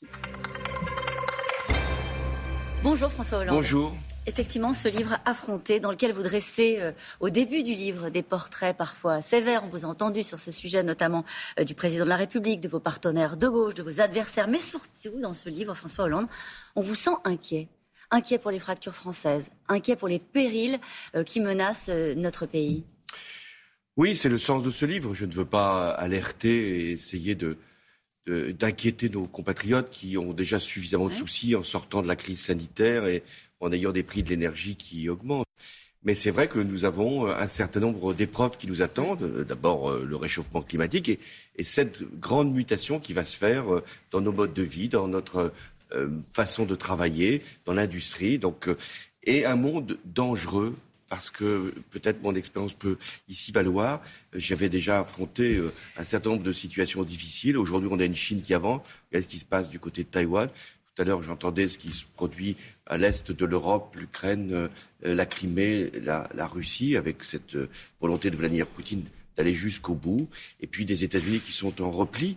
parti. Bonjour François Hollande. Bonjour. Effectivement, ce livre affronté, dans lequel vous dressez euh, au début du livre des portraits parfois sévères, on vous a entendu sur ce sujet, notamment euh, du président de la République, de vos partenaires de gauche, de vos adversaires, mais surtout dans ce livre, François Hollande, on vous sent inquiet. Inquiet pour les fractures françaises, inquiet pour les périls euh, qui menacent notre pays. Oui, c'est le sens de ce livre. Je ne veux pas alerter et essayer de, d'inquiéter nos compatriotes qui ont déjà suffisamment de soucis en sortant de la crise sanitaire et en ayant des prix de l'énergie qui augmentent. Mais c'est vrai que nous avons un certain nombre d'épreuves qui nous attendent. D'abord euh, le réchauffement climatique et, cette grande mutation qui va se faire euh, dans nos modes de vie, dans notre euh, façon de travailler, dans l'industrie. Donc, et un monde dangereux parce que peut-être mon expérience peut ici valoir. J'avais déjà affronté euh, un certain nombre de situations difficiles. Aujourd'hui, on a une Chine qui avance. Regardez ce qui se passe du côté de Taïwan. Tout à l'heure, j'entendais ce qui se produit à l'est de l'Europe, l'Ukraine, euh, la Crimée, la, Russie, avec cette euh, volonté de Vladimir Poutine d'aller jusqu'au bout. Et puis des États-Unis qui sont en repli.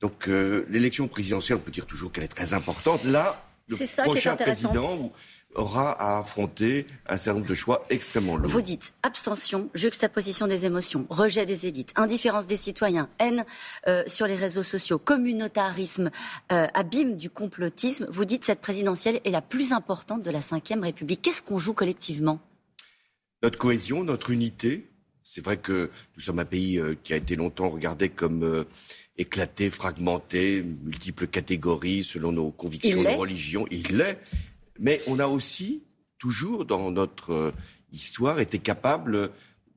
Donc l'élection présidentielle, on peut dire toujours qu'elle est très importante. Là, le prochain président aura à affronter un certain nombre de choix extrêmement lourds. Vous dites abstention, juxtaposition des émotions, rejet des élites, indifférence des citoyens, haine euh, sur les réseaux sociaux, communautarisme, euh, abîme du complotisme. Vous dites cette présidentielle est la plus importante de la Ve République. Qu'est-ce qu'on joue collectivement? Notre cohésion, notre unité. C'est vrai que nous sommes un pays euh, qui a été longtemps regardé comme éclaté, fragmenté, multiples catégories selon nos convictions, nos religions. Il l'est. Mais on a aussi, toujours dans notre euh, histoire, été capable,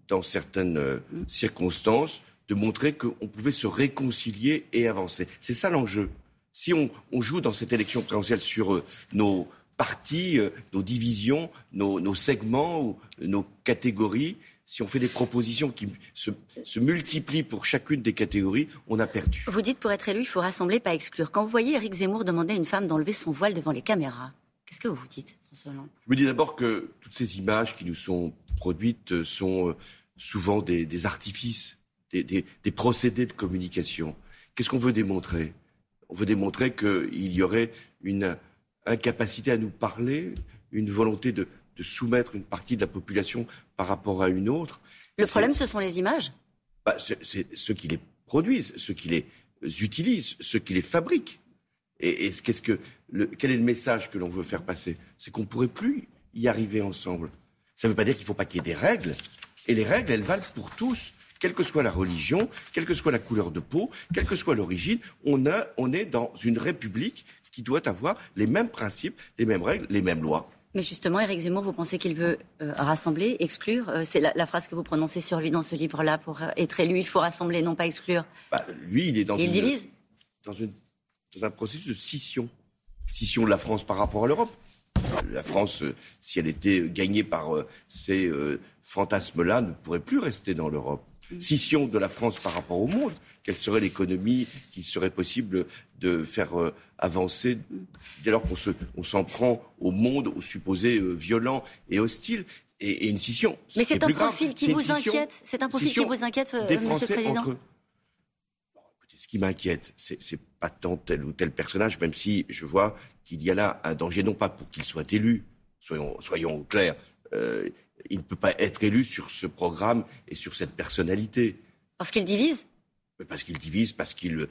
dans certaines euh, circonstances, de montrer qu'on pouvait se réconcilier et avancer. C'est ça l'enjeu. Si on, joue dans cette élection présidentielle sur euh, nos partis, nos divisions, nos, segments, ou nos catégories, si on fait des propositions qui se, se, multiplient pour chacune des catégories, on a perdu. Vous dites pour être élu, il faut rassembler, pas exclure. Quand vous voyez Éric Zemmour demander à une femme d'enlever son voile devant les caméras, Qu'est-ce que vous vous dites, François Hollande? Je me dis d'abord que toutes ces images qui nous sont produites sont euh, souvent des, artifices, des, procédés de communication. Qu'est-ce qu'on veut démontrer? On veut démontrer qu'il y aurait une incapacité à nous parler, une volonté de, soumettre une partie de la population par rapport à une autre. Le problème, ce sont les images? Bah, C'est ceux qui les produisent, ceux qui les utilisent, ceux qui les fabriquent. Et, qu'est-ce que, quel est le message que l'on veut faire passer? C'est qu'on ne pourrait plus y arriver ensemble. Ça ne veut pas dire qu'il ne faut pas qu'il y ait des règles. Et les règles, elles valent pour tous, quelle que soit la religion, quelle que soit la couleur de peau, quelle que soit l'origine. On, on est dans une république qui doit avoir les mêmes principes, les mêmes règles, les mêmes lois. Mais justement, Éric Zemmour, vous pensez qu'il veut euh, rassembler, exclure euh, C'est la, phrase que vous prononcez sur lui dans ce livre-là. Pour être élu, il faut rassembler, non pas exclure? Bah, lui, il est dans il divise? dans une dans un processus de scission. Scission de la France par rapport à l'Europe. La France, euh, si elle était gagnée par euh, ces euh, fantasmes-là, ne pourrait plus rester dans l'Europe. Mm. Scission de la France par rapport au monde. Quelle serait l'économie qui serait possible de faire avancer dès lors qu'on s'en prend au monde, au supposé violent et hostile et, une scission. Mais c'est un profil qui vous inquiète? C'est un profil qui vous inquiète, Monsieur le Président? ce qui m'inquiète, c'est pas tant tel ou tel personnage, même si je vois qu'il y a là un danger, non pas pour qu'il soit élu, soyons, soyons clairs, euh, il ne peut pas être élu sur ce programme et sur cette personnalité. Parce qu'il divise? Parce qu'il divise, parce qu'il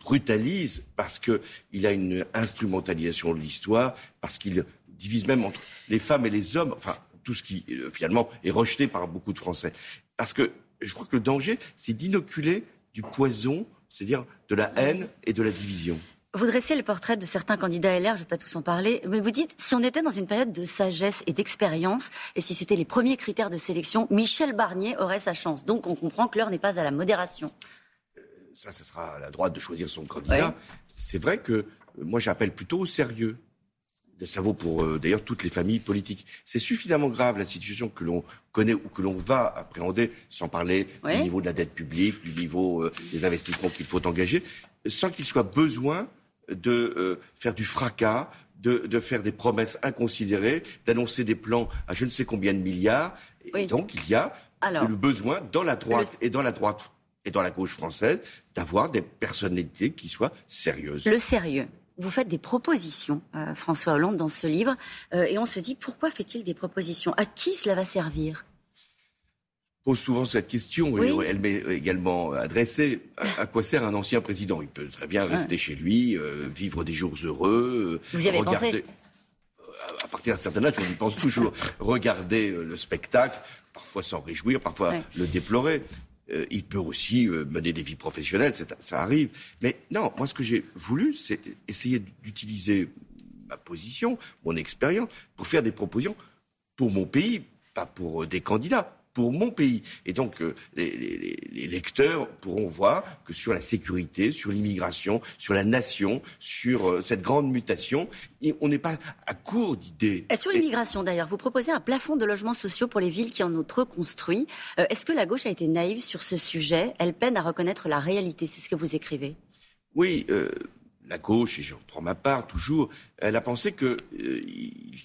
brutalise, parce qu'il a une instrumentalisation de l'histoire, parce qu'il divise même entre les femmes et les hommes, enfin tout ce qui euh, finalement est rejeté par beaucoup de Français. Parce que je crois que le danger, c'est d'inoculer du poison, c'est-à-dire de la haine et de la division. Vous dressez le portrait de certains candidats LR, je ne vais pas tous en parler, mais vous dites, si on était dans une période de sagesse et d'expérience, et si c'était les premiers critères de sélection, Michel Barnier aurait sa chance. Donc on comprend que l'heure n'est pas à la modération. Euh, ça, ce sera à la droite de choisir son candidat. C'est vrai que euh, moi j'appelle plutôt au sérieux ça vaut pour euh, d'ailleurs toutes les familles politiques. C'est suffisamment grave la situation que l'on connaît ou que l'on va appréhender, sans parler du niveau de la dette publique, du niveau euh, des investissements qu'il faut engager, sans qu'il soit besoin de euh, faire du fracas, de, faire des promesses inconsidérées, d'annoncer des plans à je ne sais combien de milliards. Et donc il y a le besoin dans la droite et dans la droite et dans la gauche française, d'avoir des personnalités qui soient sérieuses. Le sérieux. Vous faites des propositions, euh, François Hollande, dans ce livre, euh, et on se dit pourquoi fait-il des propositions? À qui cela va servir? Pose souvent cette question, et elle m'est également adressée. À, quoi sert un ancien président? Il peut très bien rester chez lui, euh, vivre des jours heureux. Vous y avez pensé? À partir d'un certain âge, on y pense toujours. Regarder le spectacle, parfois s'en réjouir, parfois le déplorer. Euh, il peut aussi euh, mener des vies professionnelles, ça arrive. Mais non, moi ce que j'ai voulu, c'est essayer d'utiliser ma position, mon expérience, pour faire des propositions pour mon pays, pas pour euh, des candidats pour mon pays. Et donc, euh, les, lecteurs pourront voir que sur la sécurité, sur l'immigration, sur la nation, sur euh, cette grande mutation, on n'est pas à court d'idées. Sur l'immigration, d'ailleurs, vous proposez un plafond de logements sociaux pour les villes qui en ont trop construit. Euh, est-ce que la gauche a été naïve sur ce sujet? Elle peine à reconnaître la réalité, c'est ce que vous écrivez? Oui, la gauche, et j'en prends ma part toujours, elle a pensé qu'il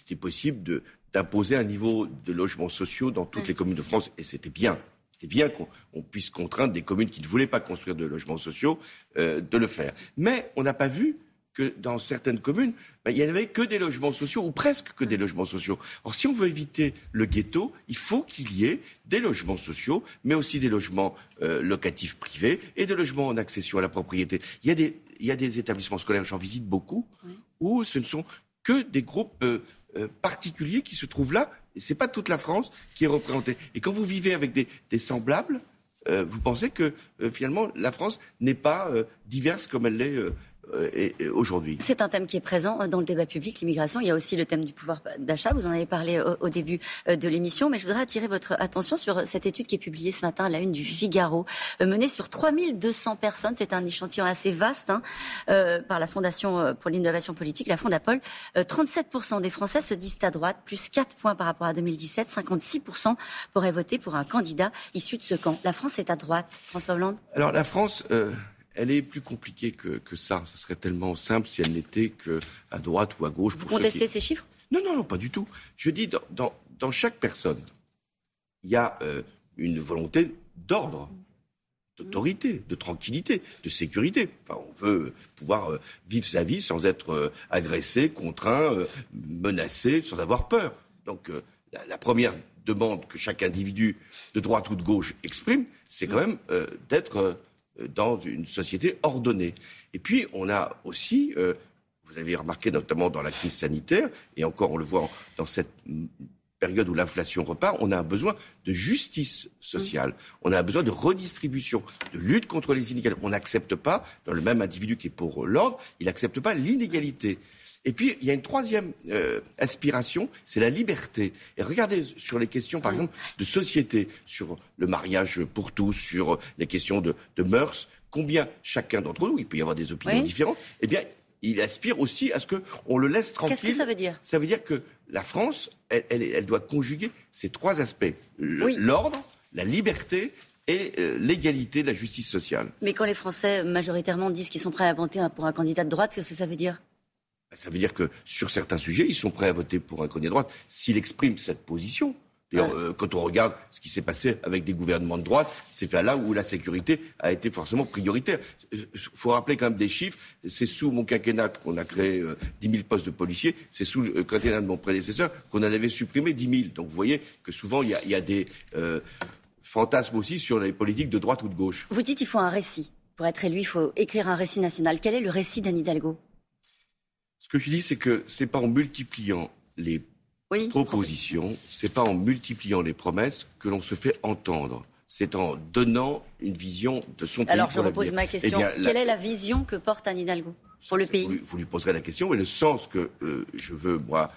était possible de, d'imposer un niveau de logements sociaux dans toutes les communes de France. Et c'était bien. C'était bien qu'on puisse contraindre des communes qui ne voulaient pas construire de logements sociaux euh, de le faire. Mais on n'a pas vu que dans certaines communes, ben, il n'y avait que des logements sociaux, ou presque que des logements sociaux. Or, si on veut éviter le ghetto, il faut qu'il y ait des logements sociaux, mais aussi des logements euh, locatifs privés et des logements en accession à la propriété. Il y a des, il y a des établissements scolaires, j'en visite beaucoup, où ce ne sont que des groupes euh, euh, particulier qui se trouve là. Ce n'est pas toute la France qui est représentée. Et quand vous vivez avec des, semblables, euh, vous pensez que euh, finalement la France n'est pas diverse comme elle l'est aujourd'hui. C'est un thème qui est présent euh, dans le débat public, l'immigration. Il y a aussi le thème du pouvoir d'achat. Vous en avez parlé au, début euh, de l'émission, mais je voudrais attirer votre attention sur cette étude qui est publiée ce matin à la une du Figaro, menée sur 3200 personnes. C'est un échantillon assez vaste hein, par la Fondation pour l'innovation politique, la Fondapol. 37% des Français se disent à droite, plus 4 points par rapport à 2017. 56% pourraient voter pour un candidat issu de ce camp. La France est à droite, François Hollande Alors la France elle est plus compliquée que, ça. Ce serait tellement simple si elle n'était qu'à droite ou à gauche. Vous contestez ces chiffres? Non, non, non, pas du tout. Je dis, dans, chaque personne, il y a euh, une volonté d'ordre, d'autorité, de tranquillité, de sécurité. Enfin, on veut pouvoir euh, vivre sa vie sans être euh, agressé, contraint, menacé, sans avoir peur. Donc, la, première demande que chaque individu de droite ou de gauche exprime, c'est quand même d'être euh, dans une société ordonnée. Et puis, on a aussi, euh, vous avez remarqué notamment dans la crise sanitaire, et encore on le voit dans cette période où l'inflation repart, on a un besoin de justice sociale, on a un besoin de redistribution, de lutte contre les inégalités. On n'accepte pas, dans le même individu qui est pour l'ordre, il n'accepte pas l'inégalité. Et puis, il y a une troisième euh, aspiration, c'est la liberté. Et regardez sur les questions, par exemple, de société, sur le mariage pour tous, sur les questions de, mœurs, combien chacun d'entre nous, il peut y avoir des opinions différentes, eh bien, il aspire aussi à ce qu'on le laisse tranquille. Qu'est-ce que ça veut dire? Ça veut dire que la France, elle, doit conjuguer ces trois aspects. L'ordre, la liberté et euh, l'égalité de la justice sociale. Mais quand les Français majoritairement disent qu'ils sont prêts à voter pour un candidat de droite, qu'est-ce que ça veut dire? Ça veut dire que sur certains sujets, ils sont prêts à voter pour un candidat de droite s'il exprime cette position. D'ailleurs, euh, quand on regarde ce qui s'est passé avec des gouvernements de droite, c'est là où la sécurité a été forcément prioritaire. Il faut rappeler quand même des chiffres. C'est sous mon quinquennat qu'on a créé euh, 10 000 postes de policiers. C'est sous le quinquennat de mon prédécesseur qu'on en avait supprimé 10 000. Donc vous voyez que souvent, il y a, des euh, fantasmes aussi sur les politiques de droite ou de gauche. Vous dites qu'il faut un récit. Pour être élu, il faut écrire un récit national. Quel est le récit d'Anne Hidalgo? Ce que je dis, c'est que c'est pas en multipliant les propositions, c'est pas en multipliant les promesses que l'on se fait entendre. C'est en donnant une vision de son pays. Alors je repose ma question. Eh Quelle est la vision que porte Anne Hidalgo pour le pays? Vous, lui poserez la question, mais le sens que euh, je veux, moi,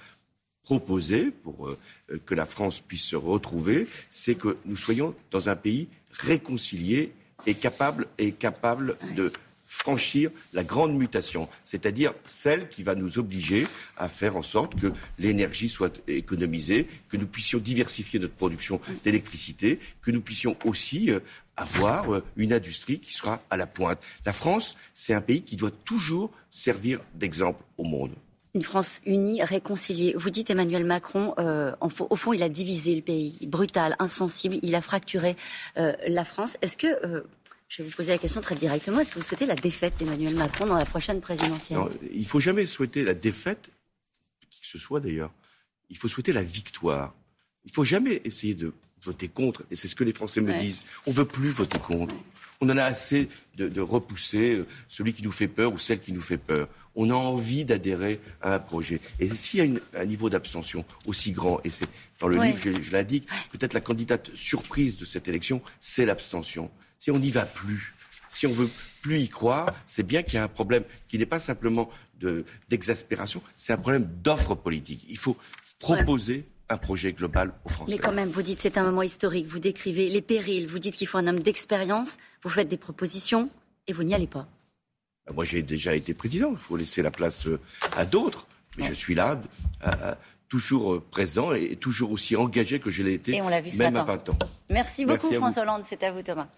proposer pour euh, que la France puisse se retrouver, c'est que nous soyons dans un pays réconcilié et capable, et capable de franchir la grande mutation, c'est-à-dire celle qui va nous obliger à faire en sorte que l'énergie soit économisée, que nous puissions diversifier notre production d'électricité, que nous puissions aussi euh, avoir euh, une industrie qui sera à la pointe. La France, c'est un pays qui doit toujours servir d'exemple au monde. Une France unie, réconciliée. Vous dites Emmanuel Macron, euh, au fond, il a divisé le pays, brutal, insensible, il a fracturé la France. Est-ce que Je vais vous poser la question très directement. Est-ce que vous souhaitez la défaite d'Emmanuel Macron dans la prochaine présidentielle non, Il ne faut jamais souhaiter la défaite, qui que ce soit d'ailleurs. Il faut souhaiter la victoire. Il ne faut jamais essayer de voter contre. Et c'est ce que les Français me disent. On ne veut plus voter contre. On en a assez de, repousser euh, celui qui nous fait peur ou celle qui nous fait peur. On a envie d'adhérer à un projet. Et s'il y a un niveau d'abstention aussi grand, et c'est dans le livre, je, je l'indique, peut-être la candidate surprise de cette élection, c'est l'abstention. Si on n'y va plus, si on veut plus y croire, c'est bien qu'il y a un problème qui n'est pas simplement d'exaspération, c'est un problème d'offre politique. Il faut proposer un projet global aux Français. Mais quand même, vous dites c'est un moment historique, vous décrivez les périls, vous dites qu'il faut un homme d'expérience, vous faites des propositions et vous n'y allez pas. Ben, moi, j'ai déjà été président, il faut laisser la place euh, à d'autres, mais je suis là, euh, euh, toujours présent et toujours aussi engagé que je l'ai été, et on l'a vu même à 20 ans. Merci beaucoup, François Hollande, c'est à vous, Thomas.